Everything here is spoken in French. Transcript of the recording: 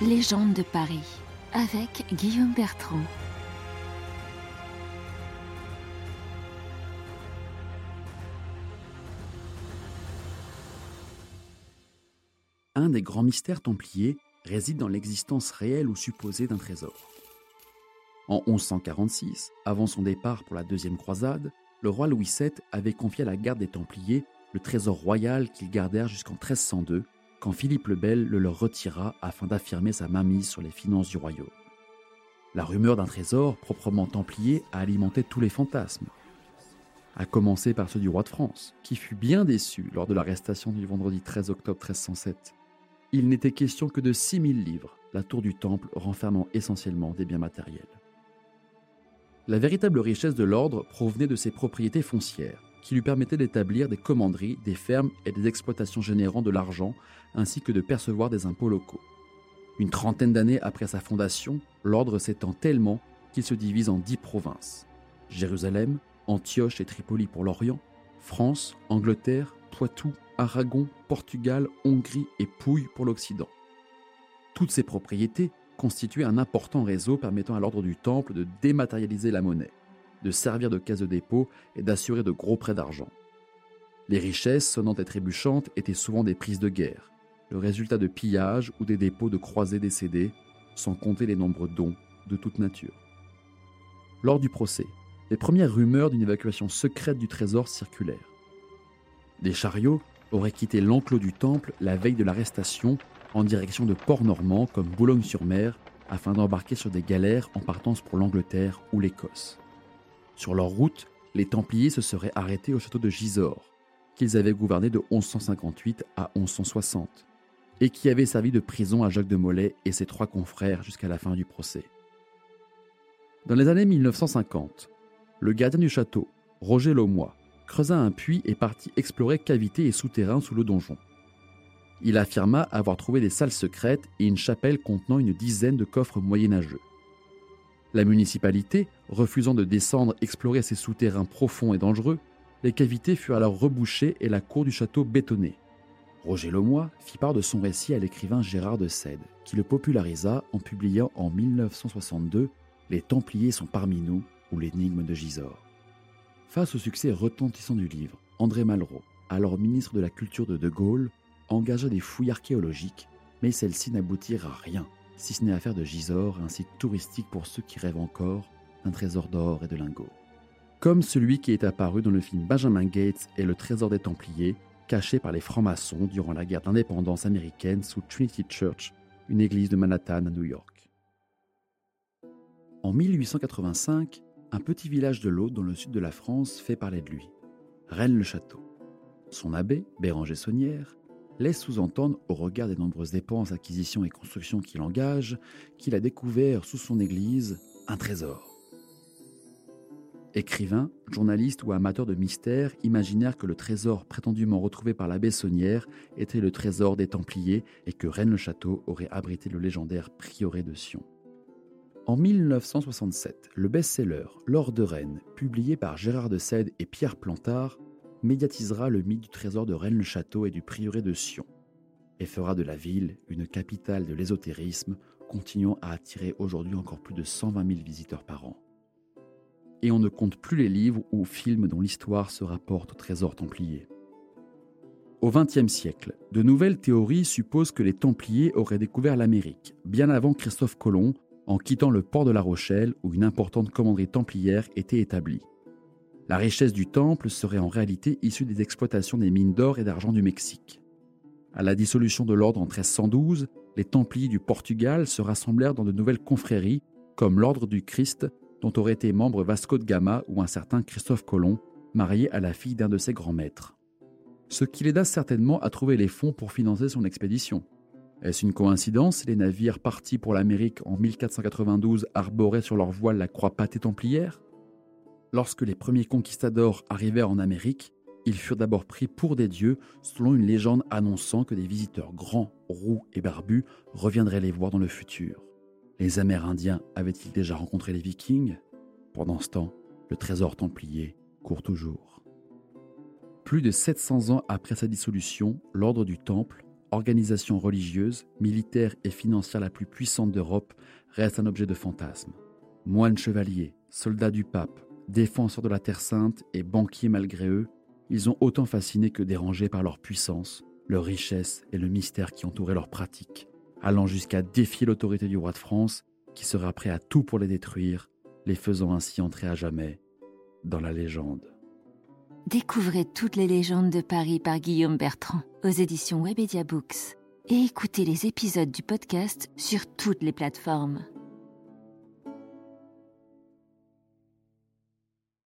Légende de Paris avec Guillaume Bertrand. Un des grands mystères templiers réside dans l'existence réelle ou supposée d'un trésor. En 1146, avant son départ pour la deuxième croisade, le roi Louis VII avait confié à la garde des Templiers le trésor royal qu'ils gardèrent jusqu'en 1302 quand Philippe le Bel le leur retira afin d'affirmer sa mainmise sur les finances du royaume. La rumeur d'un trésor proprement templier a alimenté tous les fantasmes, à commencer par ceux du roi de France, qui fut bien déçu lors de l'arrestation du vendredi 13 octobre 1307. Il n'était question que de 6000 livres, la tour du temple renfermant essentiellement des biens matériels. La véritable richesse de l'ordre provenait de ses propriétés foncières, qui lui permettaient d'établir des commanderies, des fermes et des exploitations générant de l'argent, ainsi que de percevoir des impôts locaux. Une trentaine d'années après sa fondation, l'ordre s'étend tellement qu'il se divise en dix provinces. Jérusalem, Antioche et Tripoli pour l'Orient, France, Angleterre, Poitou, Aragon, Portugal, Hongrie et Pouille pour l'Occident. Toutes ces propriétés constituaient un important réseau permettant à l'ordre du Temple de dématérialiser la monnaie de servir de caisse de dépôt et d'assurer de gros prêts d'argent. Les richesses sonnantes et trébuchantes étaient souvent des prises de guerre, le résultat de pillages ou des dépôts de croisés décédés, sans compter les nombreux dons de toute nature. Lors du procès, les premières rumeurs d'une évacuation secrète du trésor circulèrent. Des chariots auraient quitté l'enclos du temple la veille de l'arrestation en direction de ports normands comme Boulogne-sur-Mer afin d'embarquer sur des galères en partance pour l'Angleterre ou l'Écosse. Sur leur route, les Templiers se seraient arrêtés au château de Gisors, qu'ils avaient gouverné de 1158 à 1160, et qui avait servi de prison à Jacques de Molay et ses trois confrères jusqu'à la fin du procès. Dans les années 1950, le gardien du château, Roger Laumois, creusa un puits et partit explorer cavités et souterrains sous le donjon. Il affirma avoir trouvé des salles secrètes et une chapelle contenant une dizaine de coffres moyenâgeux. La municipalité, refusant de descendre explorer ces souterrains profonds et dangereux, les cavités furent alors rebouchées et la cour du château bétonnée. Roger Lemoy fit part de son récit à l'écrivain Gérard de Sède, qui le popularisa en publiant en 1962 Les Templiers sont parmi nous ou l'énigme de Gisors. Face au succès retentissant du livre, André Malraux, alors ministre de la Culture de De Gaulle, engagea des fouilles archéologiques, mais celles-ci n'aboutirent à rien si ce n'est à faire de Gisors un site touristique pour ceux qui rêvent encore d'un trésor d'or et de lingots. Comme celui qui est apparu dans le film Benjamin Gates et le trésor des Templiers, caché par les francs-maçons durant la guerre d'indépendance américaine sous Trinity Church, une église de Manhattan à New York. En 1885, un petit village de l'Aude dans le sud de la France fait parler de lui, Rennes-le-Château. Son abbé, Béranger Saunière, laisse sous-entendre, au regard des nombreuses dépenses, acquisitions et constructions qu'il engage, qu'il a découvert sous son église un trésor. Écrivains, journalistes ou amateurs de mystères imaginèrent que le trésor prétendument retrouvé par l'abbé Saunière était le trésor des Templiers et que Rennes-le-Château aurait abrité le légendaire prieuré de Sion. En 1967, le best-seller L'Or de Rennes, publié par Gérard de Sède et Pierre Plantard, médiatisera le mythe du trésor de Rennes-le-Château et du prieuré de Sion, et fera de la ville une capitale de l'ésotérisme, continuant à attirer aujourd'hui encore plus de 120 000 visiteurs par an. Et on ne compte plus les livres ou films dont l'histoire se rapporte au trésor templier. Au XXe siècle, de nouvelles théories supposent que les Templiers auraient découvert l'Amérique, bien avant Christophe Colomb, en quittant le port de La Rochelle où une importante commanderie templière était établie. La richesse du temple serait en réalité issue des exploitations des mines d'or et d'argent du Mexique. À la dissolution de l'ordre en 1312, les Templiers du Portugal se rassemblèrent dans de nouvelles confréries, comme l'Ordre du Christ, dont aurait été membre Vasco de Gama ou un certain Christophe Colomb, marié à la fille d'un de ses grands maîtres. Ce qui l'aida certainement à trouver les fonds pour financer son expédition. Est-ce une coïncidence? Les navires partis pour l'Amérique en 1492 arboraient sur leur voile la croix pâtée templière? Lorsque les premiers conquistadors arrivèrent en Amérique, ils furent d'abord pris pour des dieux, selon une légende annonçant que des visiteurs grands, roux et barbus reviendraient les voir dans le futur. Les Amérindiens avaient-ils déjà rencontré les Vikings? Pendant ce temps, le trésor templier court toujours. Plus de 700 ans après sa dissolution, l'ordre du Temple, organisation religieuse, militaire et financière la plus puissante d'Europe, reste un objet de fantasme. Moines chevaliers, soldats du pape, défenseurs de la Terre sainte et banquiers malgré eux, ils ont autant fasciné que dérangé par leur puissance, leur richesse et le mystère qui entourait leurs pratiques, allant jusqu'à défier l'autorité du roi de France, qui sera prêt à tout pour les détruire, les faisant ainsi entrer à jamais dans la légende. Découvrez toutes les légendes de Paris par Guillaume Bertrand aux éditions Webedia Books et écoutez les épisodes du podcast sur toutes les plateformes.